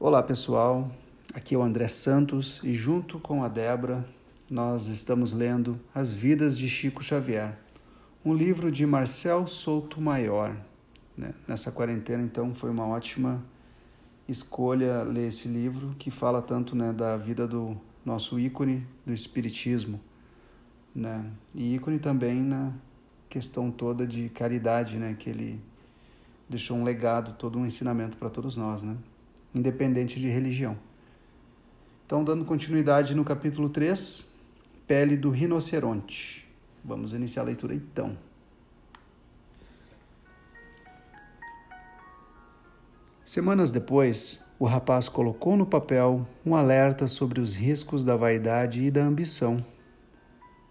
Olá pessoal, aqui é o André Santos e junto com a Débora nós estamos lendo As Vidas de Chico Xavier, um livro de Marcel Souto Maior. Né? Nessa quarentena, então, foi uma ótima escolha ler esse livro que fala tanto né, da vida do nosso ícone do Espiritismo, né? e ícone também na questão toda de caridade, né? que ele deixou um legado, todo um ensinamento para todos nós, né? Independente de religião. Então, dando continuidade no capítulo 3, Pele do Rinoceronte. Vamos iniciar a leitura então. Semanas depois, o rapaz colocou no papel um alerta sobre os riscos da vaidade e da ambição.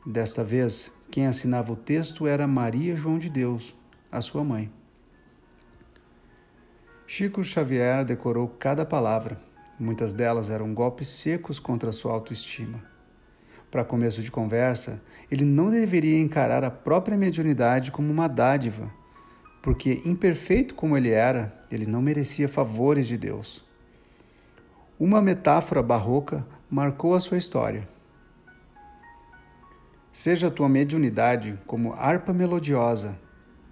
Desta vez, quem assinava o texto era Maria João de Deus, a sua mãe. Chico Xavier decorou cada palavra. Muitas delas eram golpes secos contra sua autoestima. Para começo de conversa, ele não deveria encarar a própria mediunidade como uma dádiva, porque, imperfeito como ele era, ele não merecia favores de Deus. Uma metáfora barroca marcou a sua história. Seja a tua mediunidade como harpa melodiosa,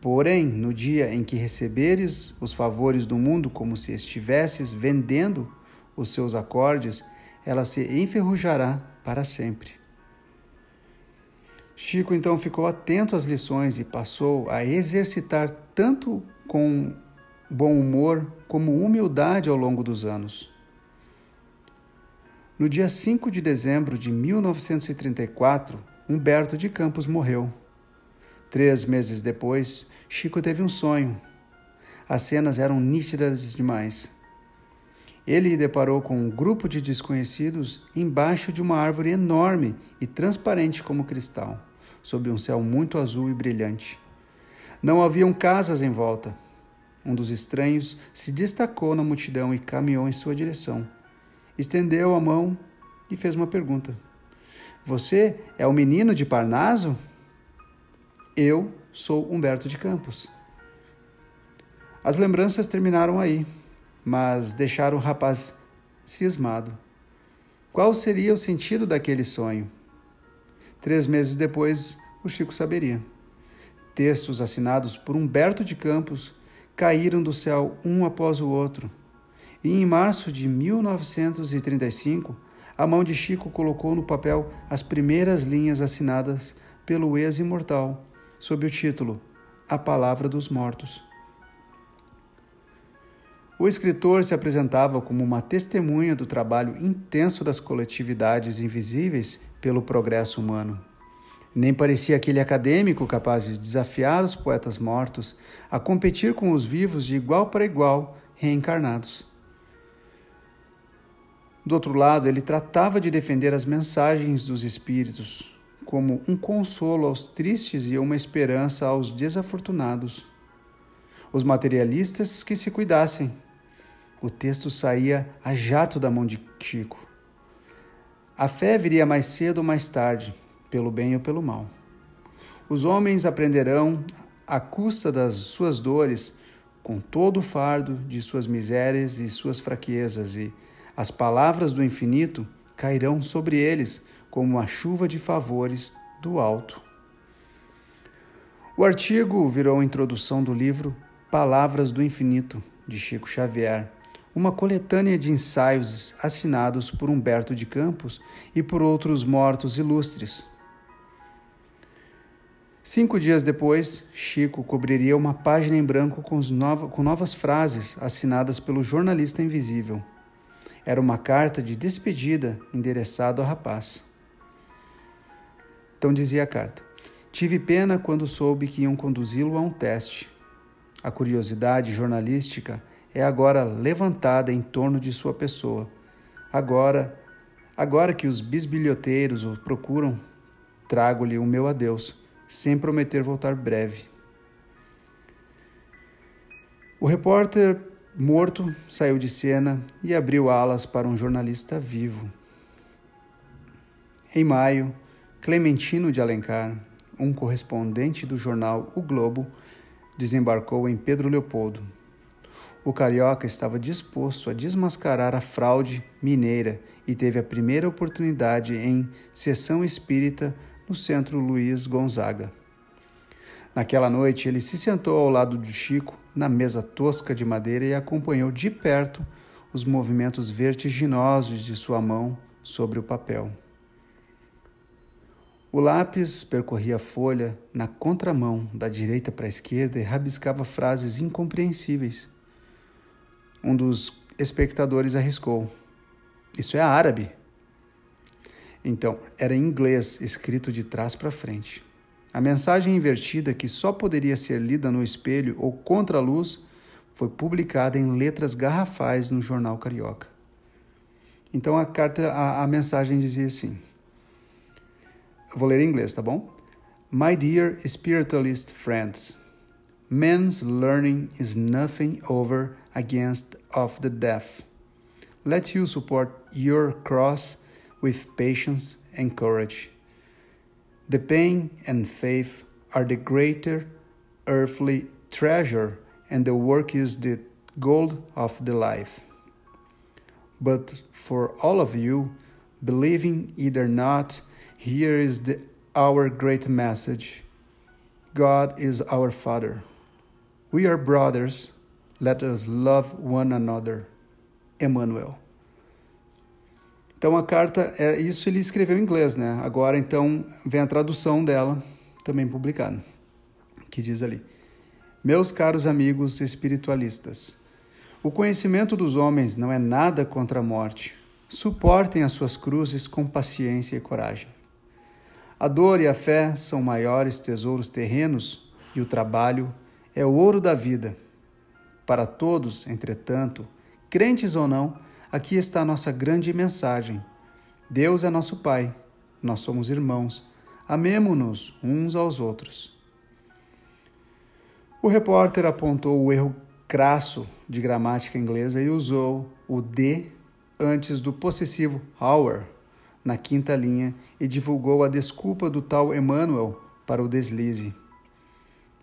Porém, no dia em que receberes os favores do mundo como se estivesses vendendo os seus acordes, ela se enferrujará para sempre. Chico então ficou atento às lições e passou a exercitar tanto com bom humor como humildade ao longo dos anos. No dia 5 de dezembro de 1934, Humberto de Campos morreu. Três meses depois, Chico teve um sonho. As cenas eram nítidas demais. Ele deparou com um grupo de desconhecidos embaixo de uma árvore enorme e transparente como cristal, sob um céu muito azul e brilhante. Não haviam casas em volta. Um dos estranhos se destacou na multidão e caminhou em sua direção. Estendeu a mão e fez uma pergunta: Você é o menino de Parnaso? Eu sou Humberto de Campos. As lembranças terminaram aí, mas deixaram o rapaz cismado. Qual seria o sentido daquele sonho? Três meses depois, o Chico saberia. Textos assinados por Humberto de Campos caíram do céu um após o outro. E em março de 1935, a mão de Chico colocou no papel as primeiras linhas assinadas pelo ex-imortal sob o título A Palavra dos Mortos. O escritor se apresentava como uma testemunha do trabalho intenso das coletividades invisíveis pelo progresso humano. Nem parecia aquele acadêmico capaz de desafiar os poetas mortos a competir com os vivos de igual para igual, reencarnados. Do outro lado, ele tratava de defender as mensagens dos espíritos, como um consolo aos tristes e uma esperança aos desafortunados. Os materialistas que se cuidassem. O texto saía a jato da mão de Chico. A fé viria mais cedo ou mais tarde, pelo bem ou pelo mal. Os homens aprenderão, à custa das suas dores, com todo o fardo de suas misérias e suas fraquezas, e as palavras do infinito cairão sobre eles como uma chuva de favores do alto. O artigo virou a introdução do livro Palavras do Infinito, de Chico Xavier, uma coletânea de ensaios assinados por Humberto de Campos e por outros mortos ilustres. Cinco dias depois, Chico cobriria uma página em branco com, com novas frases assinadas pelo jornalista invisível. Era uma carta de despedida endereçada ao rapaz. Então dizia a carta: Tive pena quando soube que iam conduzi-lo a um teste. A curiosidade jornalística é agora levantada em torno de sua pessoa. Agora, agora que os bisbilhoteiros o procuram, trago-lhe o meu adeus, sem prometer voltar breve. O repórter morto saiu de cena e abriu alas para um jornalista vivo. Em maio, Clementino de Alencar, um correspondente do jornal O Globo, desembarcou em Pedro Leopoldo. o carioca estava disposto a desmascarar a fraude mineira e teve a primeira oportunidade em sessão espírita no centro Luiz Gonzaga. Naquela noite, ele se sentou ao lado de Chico na mesa tosca de madeira e acompanhou de perto os movimentos vertiginosos de sua mão sobre o papel. O lápis percorria a folha na contramão, da direita para a esquerda, e rabiscava frases incompreensíveis. Um dos espectadores arriscou: Isso é árabe. Então, era em inglês, escrito de trás para frente. A mensagem invertida, que só poderia ser lida no espelho ou contra a luz, foi publicada em letras garrafais no jornal Carioca. Então a carta, a, a mensagem dizia assim: Vou ler em inglês, tá bom? My dear spiritualist friends, man's learning is nothing over against of the deaf. Let you support your cross with patience and courage. The pain and faith are the greater earthly treasure, and the work is the gold of the life. But for all of you, believing either not, here is the, our great message God is our Father. We are brothers. Let us love one another. Emmanuel. Então a carta, é isso ele escreveu em inglês, né? Agora então vem a tradução dela, também publicada, que diz ali: Meus caros amigos espiritualistas, o conhecimento dos homens não é nada contra a morte. Suportem as suas cruzes com paciência e coragem. A dor e a fé são maiores tesouros terrenos e o trabalho é o ouro da vida. Para todos, entretanto, crentes ou não, aqui está a nossa grande mensagem. Deus é nosso Pai, nós somos irmãos, amemo-nos uns aos outros. O repórter apontou o erro crasso de gramática inglesa e usou o de antes do possessivo our na quinta linha e divulgou a desculpa do tal Emmanuel para o deslize.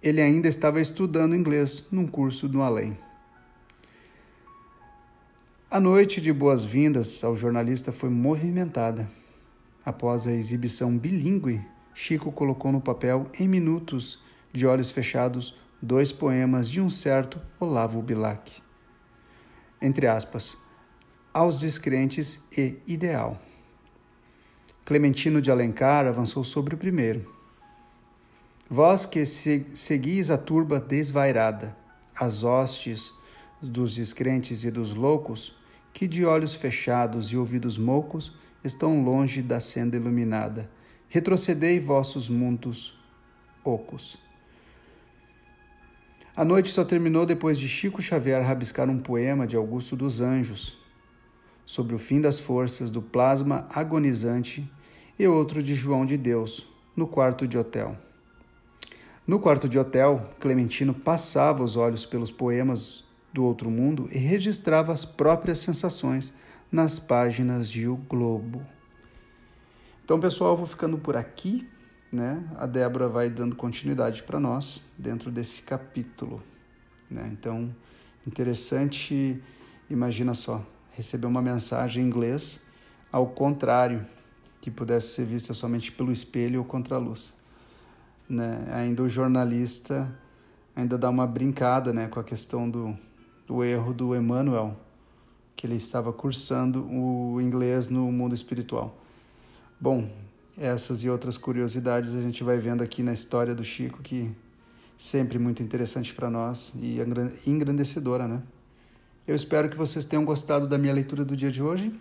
Ele ainda estava estudando inglês num curso no além. A noite de boas-vindas ao jornalista foi movimentada. Após a exibição bilíngue, Chico colocou no papel, em minutos, de olhos fechados, dois poemas de um certo Olavo Bilac. Entre aspas, aos descrentes e ideal. Clementino de Alencar avançou sobre o primeiro. Vós que seguis a turba desvairada, as hostes dos descrentes e dos loucos, que de olhos fechados e ouvidos moucos estão longe da senda iluminada, retrocedei vossos mundos ocos. A noite só terminou depois de Chico Xavier rabiscar um poema de Augusto dos Anjos, sobre o fim das forças do plasma agonizante, e outro de João de Deus, no quarto de hotel. No quarto de hotel, Clementino passava os olhos pelos poemas do outro mundo e registrava as próprias sensações nas páginas de O Globo. Então, pessoal, vou ficando por aqui, né? A Débora vai dando continuidade para nós dentro desse capítulo, né? Então, interessante, imagina só, receber uma mensagem em inglês ao contrário, que pudesse ser vista somente pelo espelho ou contra a luz. Né? Ainda o jornalista ainda dá uma brincada né, com a questão do, do erro do Emmanuel, que ele estava cursando o inglês no mundo espiritual. Bom, essas e outras curiosidades a gente vai vendo aqui na história do Chico, que sempre muito interessante para nós e engrandecedora, né? Eu espero que vocês tenham gostado da minha leitura do dia de hoje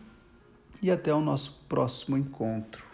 e até o nosso próximo encontro.